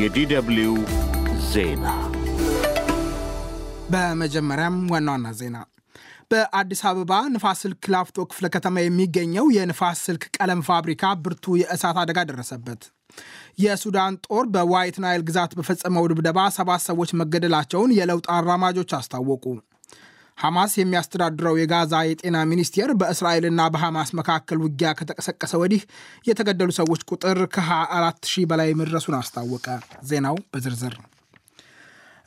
የዲደብልዩ ዜና በመጀመሪያም ዋና ዋና ዜና በአዲስ አበባ ንፋስ ስልክ ላፍቶ ክፍለ ከተማ የሚገኘው የንፋስ ስልክ ቀለም ፋብሪካ ብርቱ የእሳት አደጋ ደረሰበት። የሱዳን ጦር በዋይት ናይል ግዛት በፈጸመው ድብደባ ሰባት ሰዎች መገደላቸውን የለውጥ አራማጆች አስታወቁ። ሐማስ የሚያስተዳድረው የጋዛ የጤና ሚኒስቴር በእስራኤልና በሐማስ መካከል ውጊያ ከተቀሰቀሰ ወዲህ የተገደሉ ሰዎች ቁጥር ከ24 ሺህ በላይ መድረሱን አስታወቀ። ዜናው በዝርዝር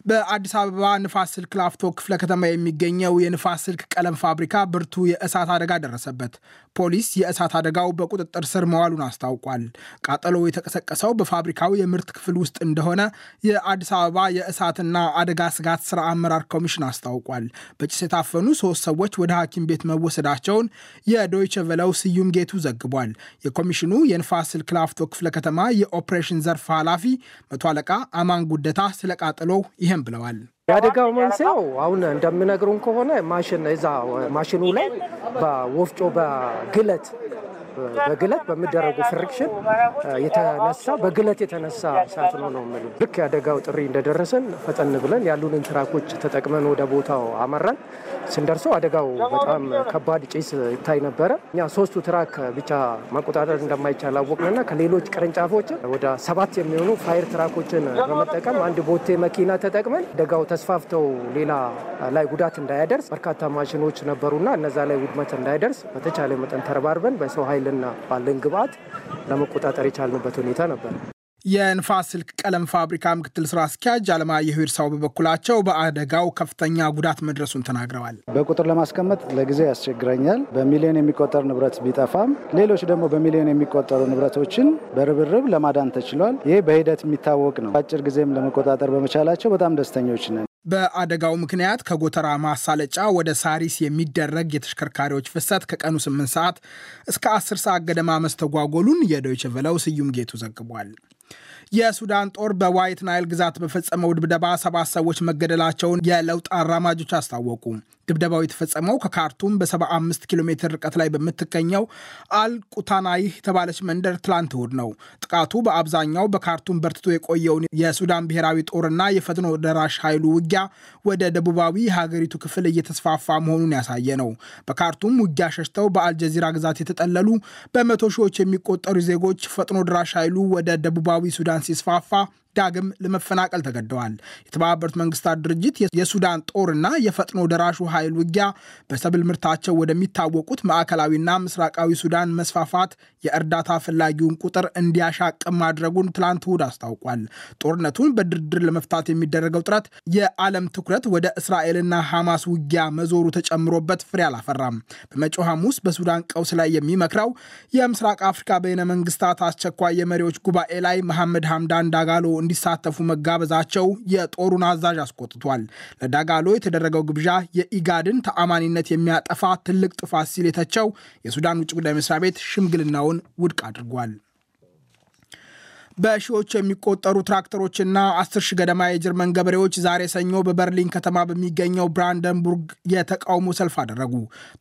በአዲስ አበባ ንፋስ ስልክ ላፍቶ ክፍለ ከተማ የሚገኘው የንፋስ ስልክ ቀለም ፋብሪካ ብርቱ የእሳት አደጋ ደረሰበት። ፖሊስ የእሳት አደጋው በቁጥጥር ስር መዋሉን አስታውቋል። ቃጠሎ የተቀሰቀሰው በፋብሪካው የምርት ክፍል ውስጥ እንደሆነ የአዲስ አበባ የእሳትና አደጋ ስጋት ስራ አመራር ኮሚሽን አስታውቋል። በጭስ የታፈኑ ሶስት ሰዎች ወደ ሐኪም ቤት መወሰዳቸውን የዶይቸ ቨለው ስዩም ጌቱ ዘግቧል። የኮሚሽኑ የንፋስ ስልክ ላፍቶ ክፍለ ከተማ የኦፕሬሽን ዘርፍ ኃላፊ መቶ አለቃ አማን ጉደታ ስለ ቃጠሎው ይህም ብለዋል። የአደጋው መንስኤው አሁን እንደሚነግሩን ከሆነ ማሽን እዛ ማሽኑ ላይ በወፍጮ በግለት በግለት በሚደረጉ friction የተነሳ በግለት የተነሳ እሳት ነው ነው የሚሉ ልክ የአደጋው ጥሪ እንደደረሰን ፈጠን ብለን ያሉንን ትራኮች ተጠቅመን ወደ ቦታው አመራን። ስንደርሰው አደጋው በጣም ከባድ ጭስ ይታይ ነበረ። እኛ ሶስቱ truck ብቻ መቆጣጠር እንደማይቻል አወቅንና ከሌሎች ቅርንጫፎችን ወደ ሰባት የሚሆኑ fire truck ኦችን በመጠቀም አንድ ቦቴ መኪና ተጠቅመን አደጋው ተስፋፍተው ሌላ ላይ ጉዳት እንዳያደርስ በርካታ ማሽኖች ነበሩና እነዛ ላይ ውድመት እንዳያደርስ በተቻለ መጠን ተረባርበን በሰው ኃይልና ባለን ግብአት ለመቆጣጠር የቻልንበት ሁኔታ ነበር። የንፋስ ስልክ ቀለም ፋብሪካ ምክትል ስራ አስኪያጅ አለማየሁ ይርሳው በበኩላቸው በአደጋው ከፍተኛ ጉዳት መድረሱን ተናግረዋል። በቁጥር ለማስቀመጥ ለጊዜው ያስቸግረኛል። በሚሊዮን የሚቆጠር ንብረት ቢጠፋም ሌሎች ደግሞ በሚሊዮን የሚቆጠሩ ንብረቶችን በርብርብ ለማዳን ተችሏል። ይህ በሂደት የሚታወቅ ነው። አጭር ጊዜም ለመቆጣጠር በመቻላቸው በጣም ደስተኞች ነን። በአደጋው ምክንያት ከጎተራ ማሳለጫ ወደ ሳሪስ የሚደረግ የተሽከርካሪዎች ፍሰት ከቀኑ 8 ሰዓት እስከ 10 ሰዓት ገደማ መስተጓጎሉን የዶይቸ ቨለው ስዩም ጌቱ ዘግቧል። የሱዳን ጦር በዋይት ናይል ግዛት በፈጸመው ድብደባ ሰባት ሰዎች መገደላቸውን የለውጥ አራማጆች አስታወቁ። ድብደባው የተፈጸመው ከካርቱም በ75 ኪሎ ሜትር ርቀት ላይ በምትገኘው አል ቁታናይህ የተባለች መንደር ትላንት እሁድ ነው። ጥቃቱ በአብዛኛው በካርቱም በርትቶ የቆየውን የሱዳን ብሔራዊ ጦርና የፈጥኖ ደራሽ ኃይሉ ውጊያ ወደ ደቡባዊ የሀገሪቱ ክፍል እየተስፋፋ መሆኑን ያሳየ ነው። በካርቱም ውጊያ ሸሽተው በአልጀዚራ ግዛት የተጠለሉ በመቶ ሺዎች የሚቆጠሩ ዜጎች ፈጥኖ ደራሽ ኃይሉ ወደ ደቡባዊ ሱዳን Francis Fafa. ዳግም ለመፈናቀል ተገደዋል። የተባበሩት መንግስታት ድርጅት የሱዳን ጦርና የፈጥኖ ደራሹ ኃይል ውጊያ በሰብል ምርታቸው ወደሚታወቁት ማዕከላዊና ምስራቃዊ ሱዳን መስፋፋት የእርዳታ ፈላጊውን ቁጥር እንዲያሻቅም ማድረጉን ትላንት እሁድ አስታውቋል። ጦርነቱን በድርድር ለመፍታት የሚደረገው ጥረት የዓለም ትኩረት ወደ እስራኤልና ሐማስ ውጊያ መዞሩ ተጨምሮበት ፍሬ አላፈራም። በመጪው ሐሙስ በሱዳን ቀውስ ላይ የሚመክረው የምስራቅ አፍሪካ በይነ መንግስታት አስቸኳይ የመሪዎች ጉባኤ ላይ መሐመድ ሐምዳን ዳጋሎ እንዲሳተፉ መጋበዛቸው የጦሩን አዛዥ አስቆጥቷል። ለዳጋሎ የተደረገው ግብዣ የኢጋድን ተአማኒነት የሚያጠፋ ትልቅ ጥፋት ሲል የተቸው የሱዳን ውጭ ጉዳይ መስሪያ ቤት ሽምግልናውን ውድቅ አድርጓል። በሺዎች የሚቆጠሩ ትራክተሮችና አስር ሺህ ገደማ የጀርመን ገበሬዎች ዛሬ ሰኞ በበርሊን ከተማ በሚገኘው ብራንደንቡርግ የተቃውሞ ሰልፍ አደረጉ።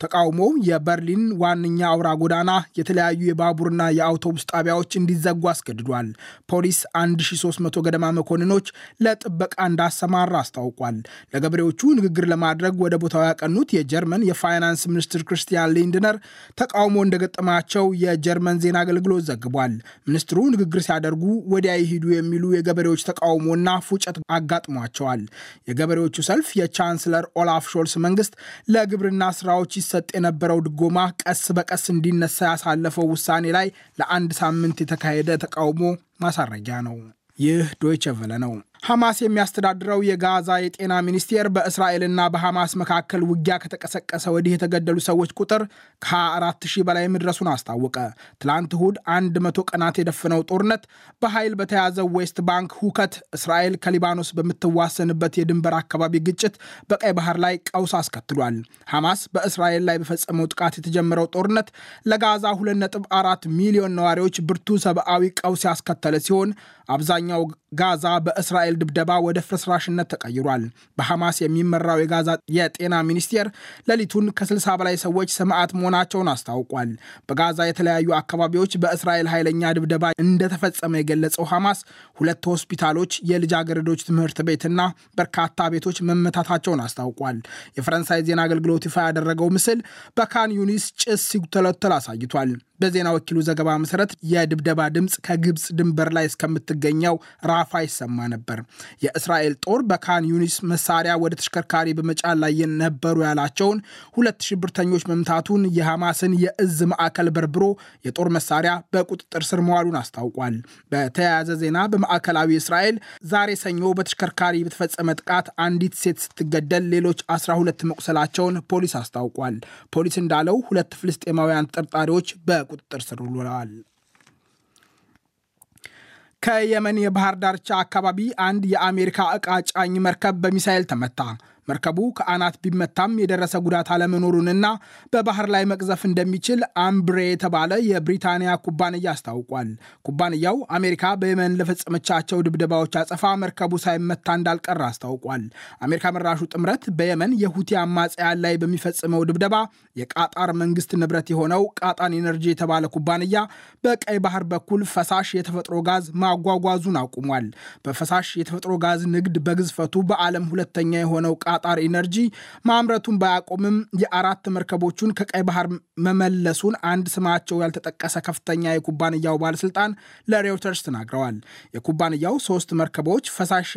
ተቃውሞው የበርሊን ዋነኛ አውራ ጎዳና፣ የተለያዩ የባቡርና የአውቶቡስ ጣቢያዎች እንዲዘጉ አስገድዷል። ፖሊስ 1300 ገደማ መኮንኖች ለጥበቃ እንዳሰማራ አስታውቋል። ለገበሬዎቹ ንግግር ለማድረግ ወደ ቦታው ያቀኑት የጀርመን የፋይናንስ ሚኒስትር ክርስቲያን ሊንድነር ተቃውሞ እንደገጠማቸው የጀርመን ዜና አገልግሎት ዘግቧል። ሚኒስትሩ ንግግር ሲያደርጉ ወዲያ ይሂዱ የሚሉ የገበሬዎች ተቃውሞና ፉጨት አጋጥሟቸዋል። የገበሬዎቹ ሰልፍ የቻንስለር ኦላፍ ሾልስ መንግስት ለግብርና ስራዎች ይሰጥ የነበረው ድጎማ ቀስ በቀስ እንዲነሳ ያሳለፈው ውሳኔ ላይ ለአንድ ሳምንት የተካሄደ ተቃውሞ ማሳረጊያ ነው። ይህ ዶይቸ ቨለ ነው። ሐማስ የሚያስተዳድረው የጋዛ የጤና ሚኒስቴር በእስራኤልና በሐማስ መካከል ውጊያ ከተቀሰቀሰ ወዲህ የተገደሉ ሰዎች ቁጥር ከ24 ሺህ በላይ መድረሱን አስታወቀ። ትላንት እሁድ አንድ መቶ ቀናት የደፈነው ጦርነት በኃይል በተያዘው ዌስት ባንክ ሁከት፣ እስራኤል ከሊባኖስ በምትዋሰንበት የድንበር አካባቢ ግጭት፣ በቀይ ባህር ላይ ቀውስ አስከትሏል። ሐማስ በእስራኤል ላይ በፈጸመው ጥቃት የተጀመረው ጦርነት ለጋዛ 2.4 ሚሊዮን ነዋሪዎች ብርቱ ሰብአዊ ቀውስ ያስከተለ ሲሆን አብዛኛው ጋዛ በእስራኤል የእስራኤል ድብደባ ወደ ፍርስራሽነት ተቀይሯል። በሐማስ የሚመራው የጋዛ የጤና ሚኒስቴር ሌሊቱን ከ60 በላይ ሰዎች ሰማዕት መሆናቸውን አስታውቋል። በጋዛ የተለያዩ አካባቢዎች በእስራኤል ኃይለኛ ድብደባ እንደተፈጸመ የገለጸው ሐማስ ሁለት ሆስፒታሎች፣ የልጃገረዶች ትምህርት ቤትና በርካታ ቤቶች መመታታቸውን አስታውቋል። የፈረንሳይ ዜና አገልግሎት ይፋ ያደረገው ምስል በካን ዩኒስ ጭስ ሲተለተል አሳይቷል። በዜና ወኪሉ ዘገባ መሰረት የድብደባ ድምፅ ከግብፅ ድንበር ላይ እስከምትገኘው ራፋ ይሰማ ነበር። የእስራኤል ጦር በካን ዩኒስ መሳሪያ ወደ ተሽከርካሪ በመጫን ላይ የነበሩ ያላቸውን ሁለት ሽብርተኞች መምታቱን የሐማስን የእዝ ማዕከል በርብሮ የጦር መሳሪያ በቁጥጥር ስር መዋሉን አስታውቋል። በተያያዘ ዜና በማዕከላዊ እስራኤል ዛሬ ሰኞ በተሽከርካሪ በተፈጸመ ጥቃት አንዲት ሴት ስትገደል ሌሎች 12 መቁሰላቸውን ፖሊስ አስታውቋል። ፖሊስ እንዳለው ሁለት ፍልስጤማውያን ተጠርጣሪዎች በቁጥጥር ስር ውለዋል። ከየመን የባህር ዳርቻ አካባቢ አንድ የአሜሪካ ዕቃ ጫኝ መርከብ በሚሳኤል ተመታ። መርከቡ ከአናት ቢመታም የደረሰ ጉዳት አለመኖሩንና በባህር ላይ መቅዘፍ እንደሚችል አምብሬ የተባለ የብሪታንያ ኩባንያ አስታውቋል። ኩባንያው አሜሪካ በየመን ለፈጸመቻቸው ድብደባዎች አጸፋ መርከቡ ሳይመታ እንዳልቀረ አስታውቋል። አሜሪካ መራሹ ጥምረት በየመን የሁቲ አማጽያን ላይ በሚፈጽመው ድብደባ የቃጣር መንግስት ንብረት የሆነው ቃጣር ኤነርጂ የተባለ ኩባንያ በቀይ ባህር በኩል ፈሳሽ የተፈጥሮ ጋዝ ማጓጓዙን አቁሟል። በፈሳሽ የተፈጥሮ ጋዝ ንግድ በግዝፈቱ በዓለም ሁለተኛ የሆነው ቃጣር ኢነርጂ ማምረቱን ባያቆምም የአራት መርከቦቹን ከቀይ ባህር መመለሱን አንድ ስማቸው ያልተጠቀሰ ከፍተኛ የኩባንያው ባለስልጣን ለሬውተርስ ተናግረዋል። የኩባንያው ሶስት መርከቦች ፈሳሽ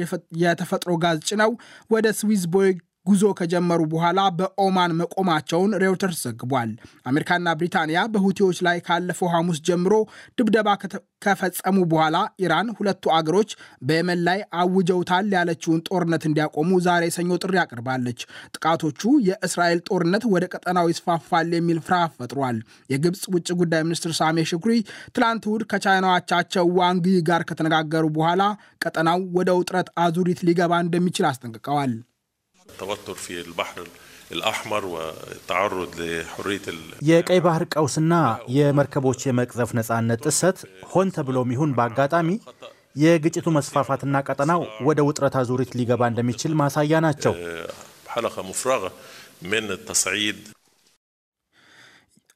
የተፈጥሮ ጋዝ ጭነው ወደ ስዊዝ ቦይ ጉዞ ከጀመሩ በኋላ በኦማን መቆማቸውን ሬውተርስ ዘግቧል። አሜሪካና ብሪታንያ በሁቲዎች ላይ ካለፈው ሐሙስ ጀምሮ ድብደባ ከፈጸሙ በኋላ ኢራን ሁለቱ አገሮች በየመን ላይ አውጀውታል ያለችውን ጦርነት እንዲያቆሙ ዛሬ ሰኞ ጥሪ አቅርባለች። ጥቃቶቹ የእስራኤል ጦርነት ወደ ቀጠናው ይስፋፋል የሚል ፍርሃት ፈጥሯል። የግብፅ ውጭ ጉዳይ ሚኒስትር ሳሜ ሽኩሪ ትላንት እሁድ ከቻይናው አቻቸው ዋንግ ጋር ከተነጋገሩ በኋላ ቀጠናው ወደ ውጥረት አዙሪት ሊገባ እንደሚችል አስጠንቅቀዋል። التوتر في البحر الأحمر والتعرض لحرية የቀይ ባህር ቀውስና የመርከቦች የመቅዘፍ ነፃነት ጥሰት ሆን ተብሎም ይሁን በአጋጣሚ የግጭቱ መስፋፋትና ቀጠናው ወደ ውጥረት አዙሪት ሊገባ እንደሚችል ማሳያ ናቸው። حلقة مفرغة من التصعيد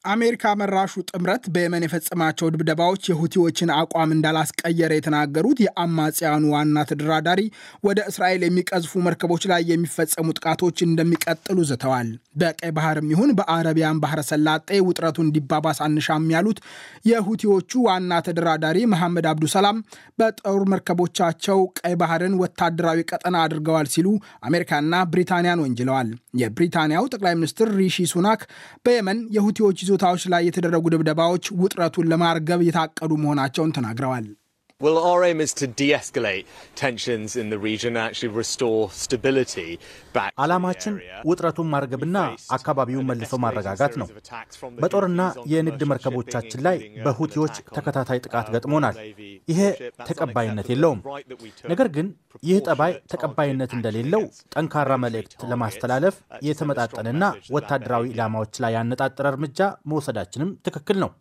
አሜሪካ መራሹ ጥምረት በየመን የፈጸማቸው ድብደባዎች የሁቲዎችን አቋም እንዳላስቀየረ የተናገሩት የአማጽያኑ ዋና ተደራዳሪ ወደ እስራኤል የሚቀዝፉ መርከቦች ላይ የሚፈጸሙ ጥቃቶች እንደሚቀጥሉ ዝተዋል። በቀይ ባህርም ይሁን በአረቢያን ባህረ ሰላጤ ውጥረቱ እንዲባባስ አንሻም ያሉት የሁቲዎቹ ዋና ተደራዳሪ መሐመድ አብዱሰላም በጦር መርከቦቻቸው ቀይ ባህርን ወታደራዊ ቀጠና አድርገዋል ሲሉ አሜሪካና ብሪታንያን ወንጅለዋል። የብሪታንያው ጠቅላይ ሚኒስትር ሪሺ ሱናክ በየመን የሁቲዎች ይዞታዎች ላይ የተደረጉ ድብደባዎች ውጥረቱን ለማርገብ የታቀዱ መሆናቸውን ተናግረዋል። Well, our aim is to de-escalate tensions in the region and actually restore stability back. ዓላማችን ውጥረቱን ማርገብና አካባቢውን መልሶ ማረጋጋት ነው። በጦርና የንግድ መርከቦቻችን ላይ በሁቲዎች ተከታታይ ጥቃት ገጥሞናል። ይሄ ተቀባይነት የለውም። ነገር ግን ይህ ጠባይ ተቀባይነት እንደሌለው ጠንካራ መልእክት ለማስተላለፍ የተመጣጠንና ወታደራዊ ኢላማዎች ላይ ያነጣጠረ እርምጃ መውሰዳችንም ትክክል ነው።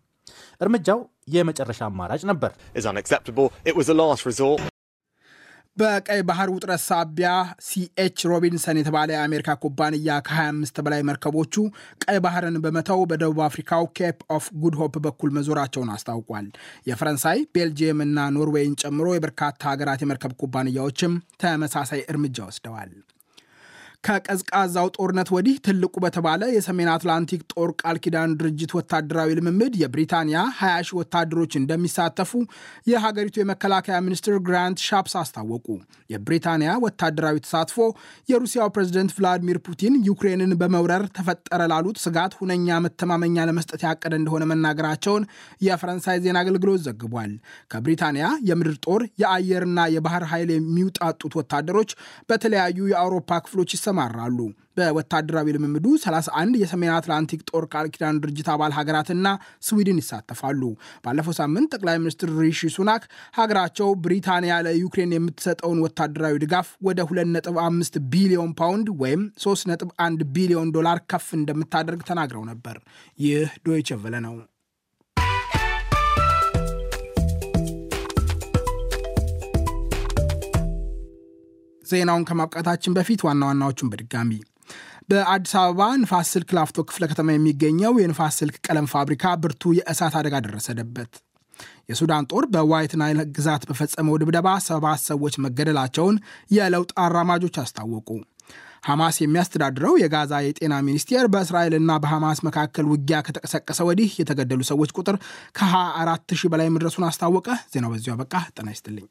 እርምጃው የመጨረሻ አማራጭ ነበር። is unacceptable. It was a last resort. በቀይ ባህር ውጥረት ሳቢያ ሲኤች ሮቢንሰን የተባለ የአሜሪካ ኩባንያ ከ25 በላይ መርከቦቹ ቀይ ባህርን በመተው በደቡብ አፍሪካው ኬፕ ኦፍ ጉድ ሆፕ በኩል መዞራቸውን አስታውቋል። የፈረንሳይ ቤልጅየም እና ኖርዌይን ጨምሮ የበርካታ ሀገራት የመርከብ ኩባንያዎችም ተመሳሳይ እርምጃ ወስደዋል። ከቀዝቃዛው ጦርነት ወዲህ ትልቁ በተባለ የሰሜን አትላንቲክ ጦር ቃል ኪዳን ድርጅት ወታደራዊ ልምምድ የብሪታንያ 20 ሺህ ወታደሮች እንደሚሳተፉ የሀገሪቱ የመከላከያ ሚኒስትር ግራንት ሻፕስ አስታወቁ። የብሪታንያ ወታደራዊ ተሳትፎ የሩሲያው ፕሬዝደንት ቭላዲሚር ፑቲን ዩክሬንን በመውረር ተፈጠረ ላሉት ስጋት ሁነኛ መተማመኛ ለመስጠት ያቀደ እንደሆነ መናገራቸውን የፈረንሳይ ዜና አገልግሎት ዘግቧል። ከብሪታንያ የምድር ጦር የአየርና የባህር ኃይል የሚውጣጡት ወታደሮች በተለያዩ የአውሮፓ ክፍሎች ይሰማራሉ። በወታደራዊ ልምምዱ 31 የሰሜን አትላንቲክ ጦር ቃል ኪዳን ድርጅት አባል ሀገራትና ስዊድን ይሳተፋሉ። ባለፈው ሳምንት ጠቅላይ ሚኒስትር ሪሺ ሱናክ ሀገራቸው ብሪታንያ ለዩክሬን የምትሰጠውን ወታደራዊ ድጋፍ ወደ 2.5 ቢሊዮን ፓውንድ ወይም 3.1 ቢሊዮን ዶላር ከፍ እንደምታደርግ ተናግረው ነበር። ይህ ዶይቸ ቨለ ነው። ዜናውን ከማብቃታችን በፊት ዋና ዋናዎቹን በድጋሚ በአዲስ አበባ ንፋስ ስልክ ላፍቶ ክፍለ ከተማ የሚገኘው የንፋስ ስልክ ቀለም ፋብሪካ ብርቱ የእሳት አደጋ ደረሰደበት። የሱዳን ጦር በዋይት ናይል ግዛት በፈጸመው ድብደባ ሰባት ሰዎች መገደላቸውን የለውጥ አራማጆች አስታወቁ። ሐማስ የሚያስተዳድረው የጋዛ የጤና ሚኒስቴር በእስራኤልና በሐማስ መካከል ውጊያ ከተቀሰቀሰ ወዲህ የተገደሉ ሰዎች ቁጥር ከ24 ሺህ በላይ መድረሱን አስታወቀ። ዜናው በዚሁ አበቃ። ጤና ይስጥልኝ።